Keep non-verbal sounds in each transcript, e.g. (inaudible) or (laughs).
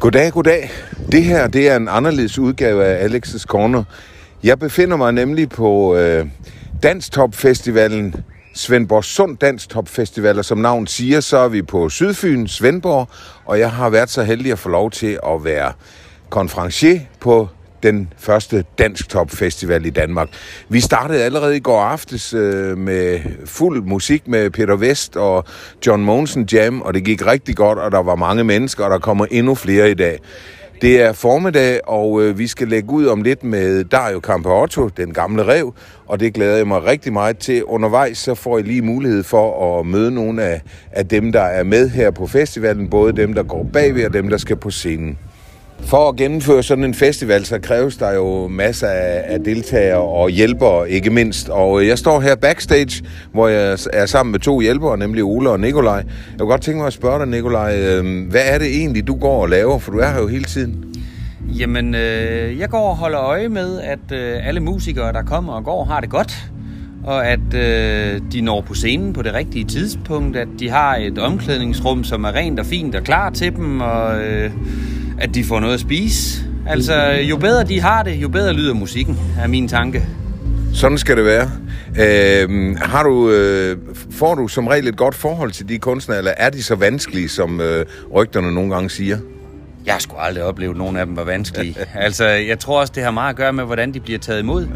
Goddag, goddag. Det her det er en anderledes udgave af Alex's Corner. Jeg befinder mig nemlig på øh, Danstop Festivalen, Svendborg Sund Danstopfestival, og som navn siger, så er vi på Sydfyn, Svendborg, og jeg har været så heldig at få lov til at være konferencier på den første Dansk Top Festival i Danmark. Vi startede allerede i går aftes øh, med fuld musik med Peter Vest og John Monsen Jam, og det gik rigtig godt, og der var mange mennesker, og der kommer endnu flere i dag. Det er formiddag, og øh, vi skal lægge ud om lidt med Dario Campeotto, den gamle rev, og det glæder jeg mig rigtig meget til. Undervejs så får I lige mulighed for at møde nogle af, af dem, der er med her på festivalen, både dem, der går bagved og dem, der skal på scenen. For at gennemføre sådan en festival, så kræves der jo masser af deltagere og hjælpere, ikke mindst. Og øh, jeg står her backstage, hvor jeg er sammen med to hjælpere, nemlig Ole og Nikolaj. Jeg kunne godt tænke mig at spørge dig, Nikolaj, øhm, hvad er det egentlig, du går og laver? For du er her jo hele tiden. Jamen, øh, jeg går og holder øje med, at øh, alle musikere, der kommer og går, har det godt. Og at øh, de når på scenen på det rigtige tidspunkt. At de har et omklædningsrum, som er rent og fint og klar til dem. Og... Øh, at de får noget at spise. Altså, jo bedre de har det, jo bedre lyder musikken, er min tanke. Sådan skal det være. Øh, har du, øh, får du som regel et godt forhold til de kunstnere, eller er de så vanskelige, som øh, rygterne nogle gange siger? Jeg har sgu aldrig oplevet, at nogen af dem var vanskelige. altså, jeg tror også, det har meget at gøre med, hvordan de bliver taget imod.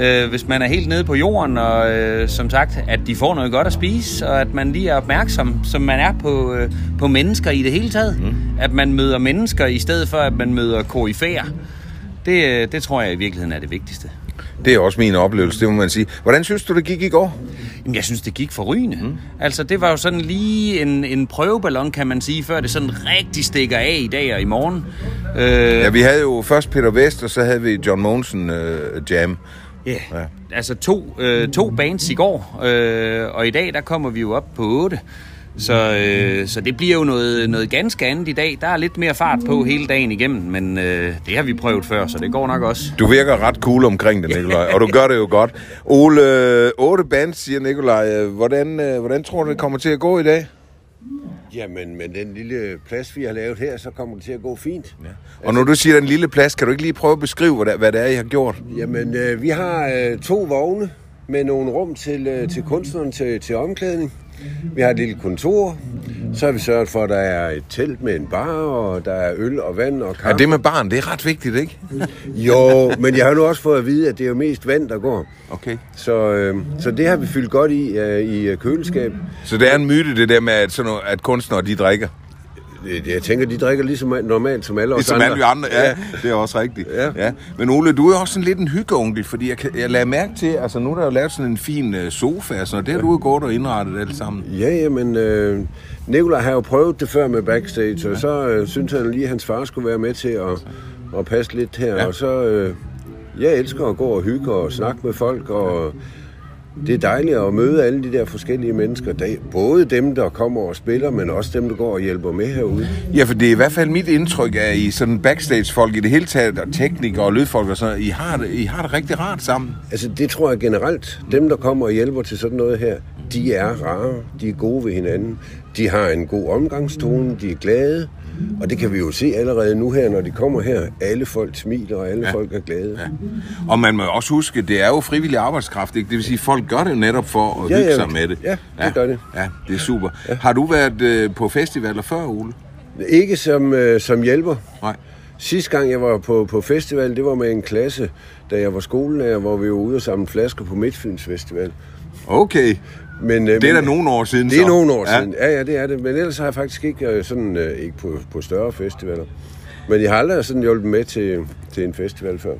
Øh, hvis man er helt nede på jorden, og øh, som sagt, at de får noget godt at spise, og at man lige er opmærksom, som man er på, øh, på mennesker i det hele taget. Mm. At man møder mennesker, i stedet for at man møder koryfærer. Det, øh, det tror jeg i virkeligheden er det vigtigste. Det er også min oplevelse, det må man sige. Hvordan synes du, det gik i går? Jamen, jeg synes, det gik forrygende. Mm. Altså, det var jo sådan lige en, en prøveballon, kan man sige, før det sådan rigtig stikker af i dag og i morgen. Øh... Ja, vi havde jo først Peter Vest, og så havde vi John Monsen øh, Jam. Yeah. Ja, altså to, øh, to bands i går, øh, og i dag, der kommer vi jo op på 8. Så, øh, så det bliver jo noget, noget ganske andet i dag. Der er lidt mere fart på hele dagen igennem, men øh, det har vi prøvet før, så det går nok også. Du virker ret cool omkring det, Nikolaj, og du gør det jo godt. Ole, otte bands, siger Nikolaj. Hvordan, øh, hvordan tror du, det kommer til at gå i dag? Jamen, med den lille plads, vi har lavet her, så kommer det til at gå fint. Ja. Og når du siger den lille plads, kan du ikke lige prøve at beskrive, hvad det, hvad det er, I har gjort? Jamen, øh, vi har øh, to vogne med nogle rum til, øh, til kunstneren til, til omklædning. Vi har et lille kontor. Så har vi sørget for, at der er et telt med en bar, og der er øl og vand og kaffe. Ja, det med baren, det er ret vigtigt, ikke? jo, men jeg har nu også fået at vide, at det er mest vand, der går. Okay. Så, øh, så det har vi fyldt godt i uh, i øh, køleskab. Så det er en myte, det der med, at, sådan noget, at kunstnere, de drikker? Jeg tænker, de drikker lige så normalt som alle os ligesom andre. alle andre, ja, ja. Det er også rigtigt. Ja. ja. Men Ole, du er også sådan lidt en hyggeonkel, fordi jeg, jeg lader mærke til, altså nu er der jo lavet sådan en fin uh, sofa, og sådan, det har du jo gået og indrettet alt sammen. Ja, ja, men øh, Nikolaj har jo prøvet det før med backstage, ja. og så øh, synes han lige, at hans far skulle være med til at, at passe lidt her, ja. og så... Øh, jeg elsker at gå og hygge og snakke med folk, og det er dejligt at møde alle de der forskellige mennesker. Både dem, der kommer og spiller, men også dem, der går og hjælper med herude. Ja, for det er i hvert fald mit indtryk, at I sådan backstage-folk i det hele taget, og teknikere og lydfolk og sådan I har, det, I har det rigtig rart sammen. Altså, det tror jeg generelt. Dem, der kommer og hjælper til sådan noget her, de er rare, de er gode ved hinanden. De har en god omgangstone, de er glade. Og det kan vi jo se allerede nu her, når de kommer her. Alle folk smiler, og alle ja. folk er glade. Ja. Og man må også huske, det er jo frivillig arbejdskraft. Ikke? Det vil sige, folk gør det netop for at ja, hygge ja. sig med det. Ja, det ja. gør det. Ja, det er super. Ja. Har du været øh, på festivaler før, Ole? Ikke som, øh, som hjælper. Nej. Sidste gang jeg var på, på festival, det var med en klasse, da jeg var skolelærer, hvor vi var ude og samle flasker på Midtfyns Festival. Okay. Men, øh, det er da nogle år siden, Det er så. nogle år ja. siden, ja, ja, det er det. Men ellers har jeg faktisk ikke øh, sådan, øh, ikke på, på større festivaler. Men jeg har aldrig sådan hjulpet med til, til en festival før.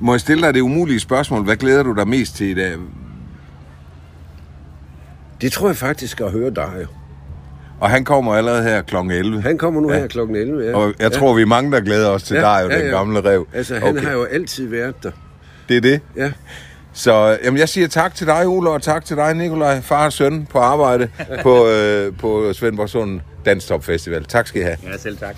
Må jeg stille dig det umulige spørgsmål? Hvad glæder du dig mest til i dag? Det tror jeg faktisk at høre dig. Og han kommer allerede her kl. 11. Han kommer nu ja. her kl. 11, ja. Og jeg tror, ja. vi er mange, der glæder os til ja, dig, ja, ja. den gamle rev. Altså, han okay. har jo altid været der. Det er det? Ja. Så jamen, jeg siger tak til dig, Ole, og tak til dig, Nikolaj, far og søn på arbejde (laughs) på, øh, på Svendborg Sund Danstop Festival. Tak skal I have. Ja, selv tak.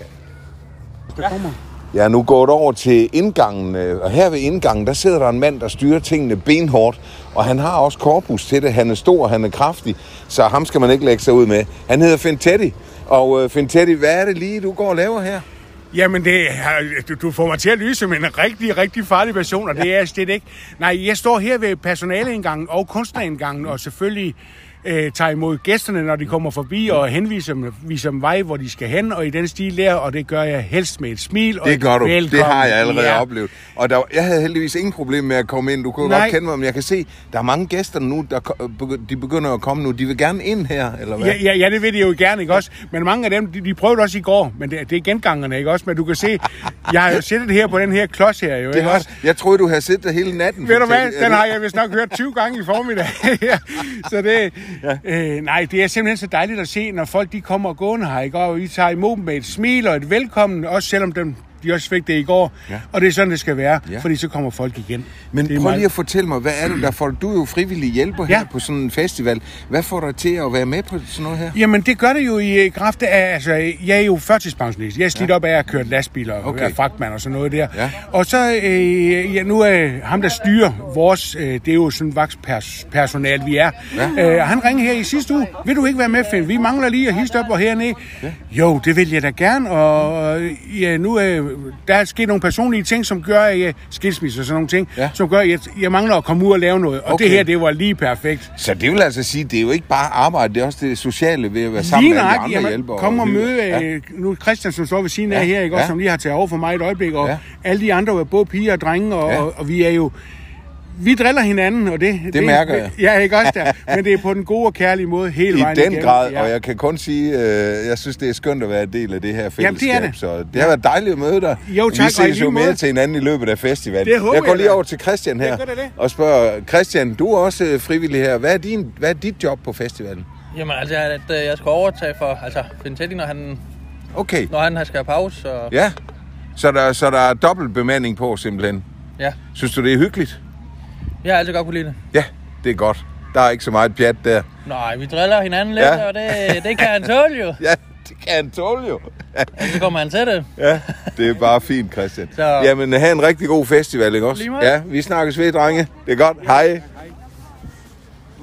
Kommer. Jeg er nu gået over til indgangen, øh, og her ved indgangen, der sidder der en mand, der styrer tingene benhårdt, og han har også korpus til det. Han er stor, han er kraftig, så ham skal man ikke lægge sig ud med. Han hedder Finn Teddy, og uh, Finn Teddy, hvad er det lige, du går og laver her? Jamen, det, er- du, du får mig til at lyse som en rigtig, rigtig farlig person, og det er jeg slet ikke. Nej, jeg står her ved personaleindgangen og kunstnerindgangen, og selvfølgelig øh, tager imod gæsterne, når de kommer forbi, og henviser dem, viser dem vej, hvor de skal hen, og i den stil der, og det gør jeg helst med et smil og Det gør du. velkommen. Det har jeg allerede ja. oplevet. Og der, jeg havde heldigvis ingen problem med at komme ind. Du kunne Nej. godt kende mig, men jeg kan se, der er mange gæster nu, der begy- de begynder at komme nu. De vil gerne ind her, eller hvad? Ja, ja, ja, det vil de jo gerne, ikke også? Men mange af dem, de, de prøvede også i går, men det, det er gengangerne, ikke også? Men du kan se, jeg har jo siddet her på den her klods her, jo, Det ikke har, også? jeg troede, du havde siddet der hele natten. Ved du hvad, den har jeg vist nok hørt 20 gange i formiddag. (laughs) Så det, ja. øh, nej, det er simpelthen så dejligt at se, når folk de kommer og gående her, ikke? og I tager imod dem med et smil og et velkommen, også selvom dem, de også fik det i går. Ja. Og det er sådan, det skal være, Ja. fordi så kommer folk igen. Men er prøv meget- lige at fortælle mig, hvad er det der får? Du er jo frivillig hjælper her Ja. på sådan en festival. Hvad får dig til at være med på sådan noget her? Jamen, det gør det jo i øh, kraft af, altså, jeg er jo førtidspensionist. Jeg er slidt ja. op af at kørt lastbiler og Okay. okay. fragtmand og sådan noget der. Ja. Og så, øh, ja, nu er ham, der styrer vores, øh, det er jo sådan vagtpersonal, vi er. Ja. Øh, han ringede her i sidste uge. Vil du ikke være med, Finn? Vi mangler lige at histe op og hernede. Ja. Jo, det vil jeg da gerne. Og øh, ja, nu øh, der er sket nogle personlige ting, som gør, at jeg, skilsmisse og sådan nogle ting, Ja. ja. som gør, at jeg, jeg mangler at komme ud og lave noget. Og Okay. det her, det var lige perfekt. Så det vil altså sige, det er jo ikke bare arbejde, det er også det sociale ved at være sammen Lige med alle de andre hjælpere. kom og hygge. møde Ja. ja. nu Christian, som står ved siden af Ja, her, ikke, ja. også, som lige har taget over for mig et øjeblik, og Ja. ja. alle de andre var både piger og drenge, og, Ja. ja. og, og vi er jo, vi driller hinanden, og det... Det, mærker jeg. Ja, ikke også der, men det er på den gode og kærlige måde hele I vejen den igennem. grad, ja. og jeg kan kun sige, øh, jeg synes, det er skønt at være en del af det her fællesskab. Jamen, det er det. Så det har været dejligt at møde dig. Jo, tak, Vi i ses jo mere måde. til hinanden i løbet af festivalen. Det håber jeg går jeg lige over til Christian her det det. og spørger, Christian, du er også øh, frivillig her. Hvad er, din, hvad er dit job på festivalen? Jamen altså, at øh, jeg skal overtage for, altså, Finn Teddy, når han, Okay, når han skal have pause. Og, ja. Så der, så der er dobbelt bemanding på simpelthen. ja. Synes du, det er hyggeligt? Jeg har altid godt kunne lide det. Ja, det er godt. Der er ikke så meget pjat der. Nej, vi driller hinanden lidt, Ja. ja. og det, det kan han tåle jo. (laughs) Ja, det kan han tåle jo. Og så kommer han til det. (laughs) Ja, det er bare fint, Christian. Så- Jamen, have en rigtig god festival, ikke også? Ja, vi snakkes ved, drenge. Det er godt. Hej.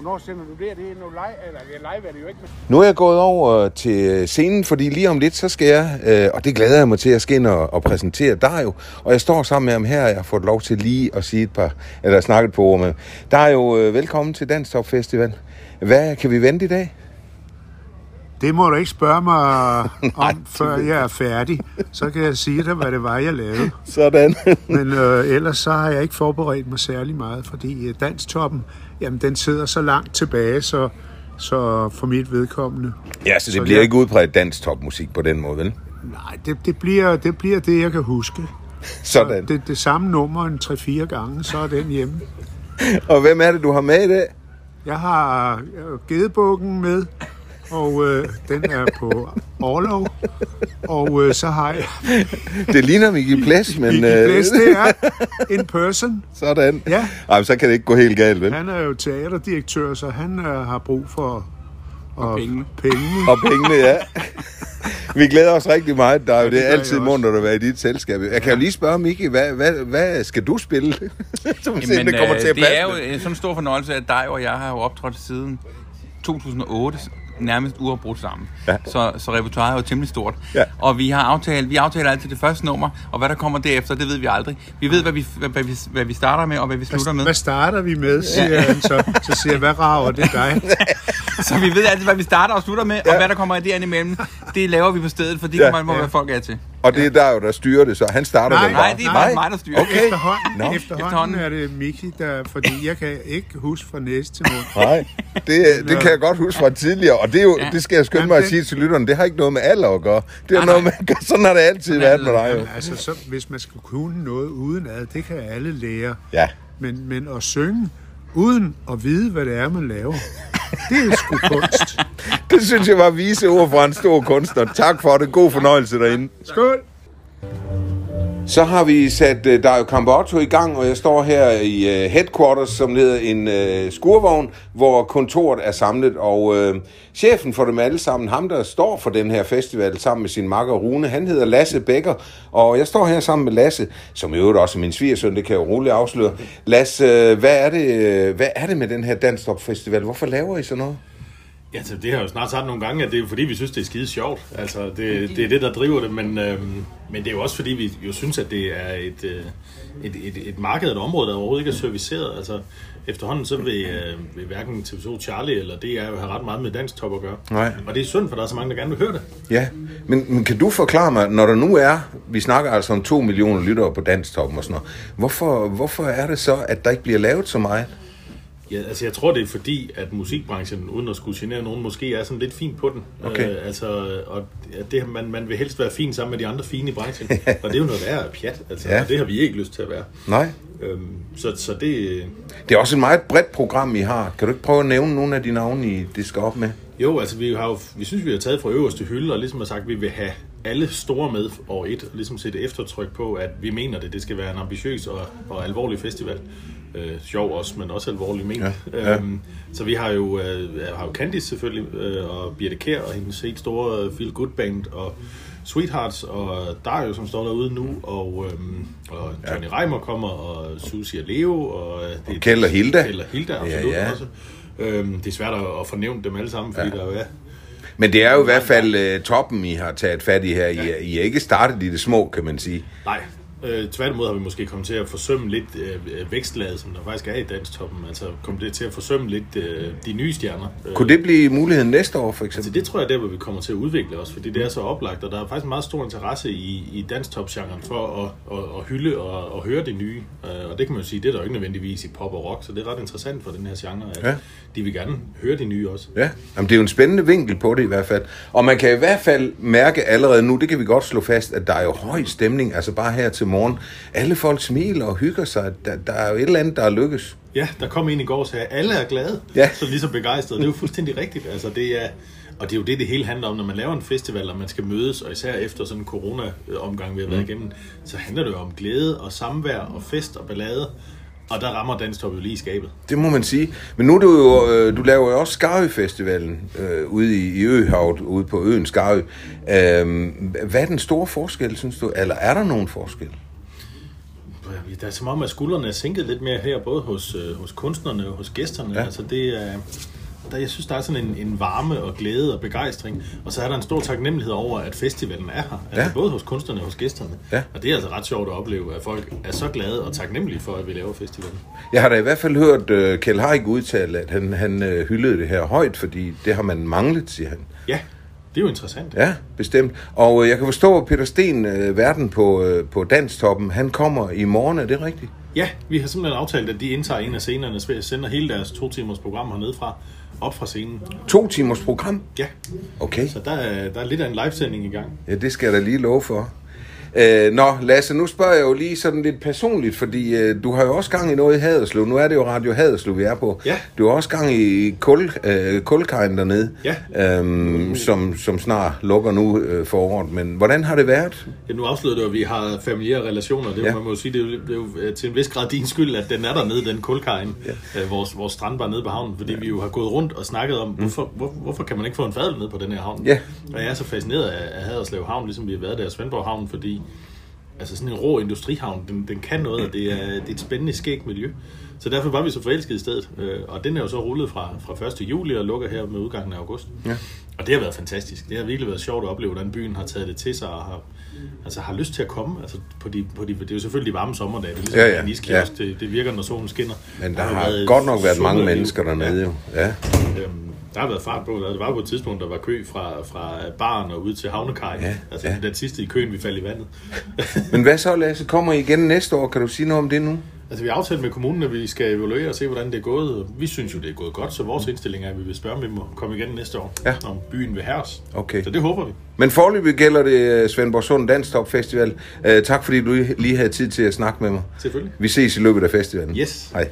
Hvornår sender du det? Det er noget live, eller det er live er det jo ikke. Nu er jeg gået over til scenen, fordi lige om lidt, så skal jeg, øh, og det glæder jeg mig til, at skal ind og, og præsentere Dario. Og jeg står sammen med ham her, og jeg har fået lov til lige at sige et par, eller snakke par ord med. Dario, øh, velkommen til Dansk Top Festival. Hvad kan vi vente i dag? Det må du ikke spørge mig (laughs) om, før jeg er færdig. Så kan jeg sige dig, hvad det var, jeg lavede. (laughs) Sådan. Men øh, ellers så har jeg ikke forberedt mig særlig meget, fordi øh, danstoppen, jamen den sidder så langt tilbage, så, så for mit vedkommende. ja, så det Så bliver jeg- ikke udbredt dansk topmusik på den måde, vel? Nej, det, det, bliver, det bliver det, jeg kan huske. (laughs) Sådan. Det, det samme nummer en 3-4 gange, så er den hjemme. (laughs) Og hvem er det, du har med i dag? Jeg har øh, gedebukken med, og øh, den er på overlov. Og øh, så har jeg Det ligner Mickey Ples, men... Vicky øh, Blæs, det er en person. Sådan. Ja. Ej, men så kan det ikke gå helt galt, vel? Han er jo teaterdirektør, så han øh, har brug for og pengene. pengene. Og pengene, ja. Vi glæder os rigtig meget, der er jo det det er altid mundt at være i dit selskab. Jeg kan jo lige spørge Miki, hvad, hvad, hvad skal du spille? Så vi ser, om det kommer øh, til at passe. det er jo en sådan stor fornøjelse, at dig og jeg har jo optrådt siden 2008 nærmest uafbrudt sammen. Ja. Så, så repertoiret er jo temmelig stort. Ja. Og vi har aftalt, vi aftaler altid det første nummer, og hvad der kommer derefter, det ved vi aldrig. Vi ved, hvad vi, hvad, hvad vi, hvad vi starter med, og hvad vi slutter med. Hvad starter vi med, siger han så. Så siger jeg, hvad rager det dig? (laughs) Så vi ved altid, hvad vi starter og slutter med, og hvad der kommer derinde imellem, det laver vi på stedet, for det Ja. kommer på, hvad folk er til. Og det er der jo, der styrer det, så han starter Nej, den bare. Nej, det er bare mig, der styrer. Okay. Efterhånden, Nå. efterhånden, Efterhånden. er det Miki, der, fordi jeg kan ikke huske fra næse til mund. (laughs) Nej, det, det kan jeg godt huske fra tidligere, og det, er jo, Ja. det skal jeg skynde Jamen, mig at det- sige til lytterne, det har ikke noget med alder at gøre. Det har noget med, sådan har det altid været med dig jo. Altså, så, hvis man skal kunne noget uden ad, det kan alle lære. Ja, Men, men at synge uden at vide, hvad det er, man laver, det er sgu kunst. (laughs) det synes jeg var vise ord fra en stor kunstner. Tak for det. God fornøjelse derinde. Skål! Så har vi sat uh, Dario Campotto i gang, og jeg står her i uh, headquarters, som hedder en uh, skurvogn, hvor kontoret er samlet, og uh, chefen for dem alle sammen, ham der står for den her festival sammen med sin makker Rune, han hedder Lasse Bækker, og jeg står her sammen med Lasse, som i øvrigt også er min svigersøn, det kan jeg jo roligt afsløre. Lasse, hvad er det, hvad er det med den her Danstop Festival? Hvorfor laver I sådan noget? Ja, så det har jo snart sagt nogle gange, at det er fordi, vi synes, det er skide sjovt. Altså, det, det er det, der driver det, men, øhm, men det er jo også fordi, vi jo synes, at det er et, øh, et, et, et marked, et område, der overhovedet ikke er serviceret. Altså, efterhånden så vil, øh, vil hverken TV2 Charlie eller det er jo have ret meget med dansk top at gøre. Nej. Og det er synd, for der er så mange, der gerne vil høre det. Ja, men, men kan du forklare mig, når der nu er, vi snakker altså om 2 millioner lyttere på Danstoppen og sådan noget, hvorfor, hvorfor er det så, at der ikke bliver lavet så meget? Ja, altså jeg tror, det er fordi, at musikbranchen, uden at skulle genere nogen, måske er sådan lidt fint på den. Okay. Øh, altså, og det, man, man vil helst være fin sammen med de andre fine i branchen. (laughs) og det er jo noget værre pjat, altså, Ja. og det har vi ikke lyst til at være. Nej. Øhm, så, så det... Det er også et meget bredt program, I har. Kan du ikke prøve at nævne nogle af de navne, I det skal op med? Jo, altså vi, har jo, vi synes, vi har taget fra øverste hylde, og ligesom har sagt, at vi vil have alle store med over et, og ligesom sætte eftertryk på, at vi mener det. Det skal være en ambitiøs og, og alvorlig festival. Øh, sjov også, men også alvorlig ment. Ja, Ja, ja. Øhm, så vi har jo, øh, har jo Candice selvfølgelig, øh, og Birte Kjær og hendes helt store øh, Feel Good Band, og Sweethearts, og Dario, som står derude nu, og, øhm, og Johnny Reimer kommer, og Susie og Leo, og, øh, det, Og Kjeld og Hilda. Kjeld og Hilda, Ja, absolut ja. også. Øhm, det er svært at, at fornævne dem alle sammen, fordi ja. der jo er Men det er jo i hvert fald uh, toppen, I har taget fat i her. I, er- I er ikke startet i det små, kan man sige. Nej, øh, tværtimod har vi måske kommet til at forsømme lidt øh, vækstlaget, som der faktisk er i danstoppen. Altså kommet det til at forsømme lidt øh, de nye stjerner. Øh, Kunne det blive muligheden næste år, for Altså eksempel? det tror jeg er der, hvor vi kommer til at udvikle os, fordi det er så oplagt, og der er faktisk en meget stor interesse i, i danstop-genren for at, at, at hylde og at høre det nye. Øh, Og det kan man jo sige, det er der jo ikke nødvendigvis i pop og rock, så det er ret interessant for den her genre, at ja. de vil gerne høre det nye også. Ja, Jamen, det er jo en spændende vinkel på det i hvert fald. Og man kan i hvert fald mærke allerede nu, det kan vi godt slå fast, at der er jo høj stemning, altså bare her til morgen. Alle folk smiler og hygger sig. Der, der er jo et eller andet, der er lykkes. Ja, der kom en i går og sagde, at alle er glade, Ja. så lige så begejstrede. Det er jo fuldstændig rigtigt. Altså, det er, og det er jo det, det hele handler om, når man laver en festival, og man skal mødes, og især efter sådan en corona-omgang, vi har været Mm. igennem, så handler det jo om glæde og samvær og fest og ballade. Og der rammer Danstop jo lige i skabet. Det må man sige. Men nu er du jo, øh, du laver jo også Skarø Festivalen øh, ude i, i Øhavet, ude på øen Skarø. Øh, hvad er den store forskel, synes du? Eller er der nogen forskel? Der er som om, at skuldrene er sænket lidt mere her, både hos, øh, hos kunstnerne og hos gæsterne. Ja. Ja. Altså det er, der, jeg synes, der er sådan en, en varme og glæde og begejstring. Og så er der en stor taknemmelighed over, at festivalen er her. Altså Ja. både hos kunstnerne og hos gæsterne. Ja. Og det er altså ret sjovt at opleve, at folk er så glade og taknemmelige for, at vi laver festivalen. Jeg har da i hvert fald hørt uh, Kjell Haik udtale, at han, han uh, hyldede det her højt, fordi det har man manglet, siger han. Ja, det er jo interessant. Ja, bestemt. Og uh, jeg kan forstå, at Peter Sten, uh, verden på, uh, på Danstoppen, han kommer i morgen, er det rigtigt? Ja, vi har simpelthen aftalt, at de indtager en af scenerne, så sender hele deres to timers program hernede fra, op fra scenen. To timers program? Ja, Okay. så der er, der er lidt af en livesending i gang. Ja, det skal jeg da lige love for. Øh, nå, Lasse, nu spørger jeg jo lige sådan lidt personligt, fordi øh, du har jo også gang i noget i Haderslev. Nu er det jo Radio Haderslev, vi er på. Ja. Du har også gang i kul, øh, kulkajen dernede, Ja. øhm, som, som snart lukker nu øh, for året. Men hvordan har det været? Ja, nu afslører du, at vi har familiære relationer. Det, Ja. man må jo sige, det er, jo, det er jo øh, til en vis grad din skyld, at den er dernede, den kulkajen, ja. øh, vores, vores strandbar nede på havnen, fordi ja. vi jo har gået rundt og snakket om, hvorfor, hvor, hvorfor kan man ikke få en fadel ned på den her havn? Mm. Ja. Og jeg er så fascineret af, af Haderslev Havn, ligesom vi har været der i Svendborg Havn, fordi altså sådan en rå industrihavn, den, den kan noget, og det er, det er et spændende skægt miljø. Så derfor var vi så forelskede i stedet. Øh, Og den er jo så rullet fra, fra 1. juli og lukker her med udgangen af august. Ja. Og det har været fantastisk. Det har virkelig været sjovt at opleve, hvordan byen har taget det til sig og har, altså har lyst til at komme. Altså på de, på de, det er jo selvfølgelig de varme sommerdage. Det er ligesom Ja, ja, ja, ja. en iskiosk. ja. Ja. Det, det virker, når solen skinner. Men der har har været godt nok været mange mennesker dernede jo. Ja. Øhm, der har været fart på. Der var på et tidspunkt, der var kø fra, fra baren og ud til havnekajen. Ja, altså ja. den sidste i køen, vi faldt i vandet. (laughs) Men hvad så, Lasse? Kommer I igen næste år? Kan du sige noget om det nu? altså vi har aftalt med kommunen, at vi skal evaluere og se, hvordan det er gået. Vi synes jo, det er gået godt, så vores indstilling er, at vi vil spørge, om vi må komme igen næste år. Ja. Om byen vil os. Okay. Så det håber vi. Men forløbig gælder det øh, Svendborg Sund Danstop Festival. Uh, tak fordi du lige havde tid til at snakke med mig. Selvfølgelig. Vi ses i løbet af festivalen. Yes. Hej.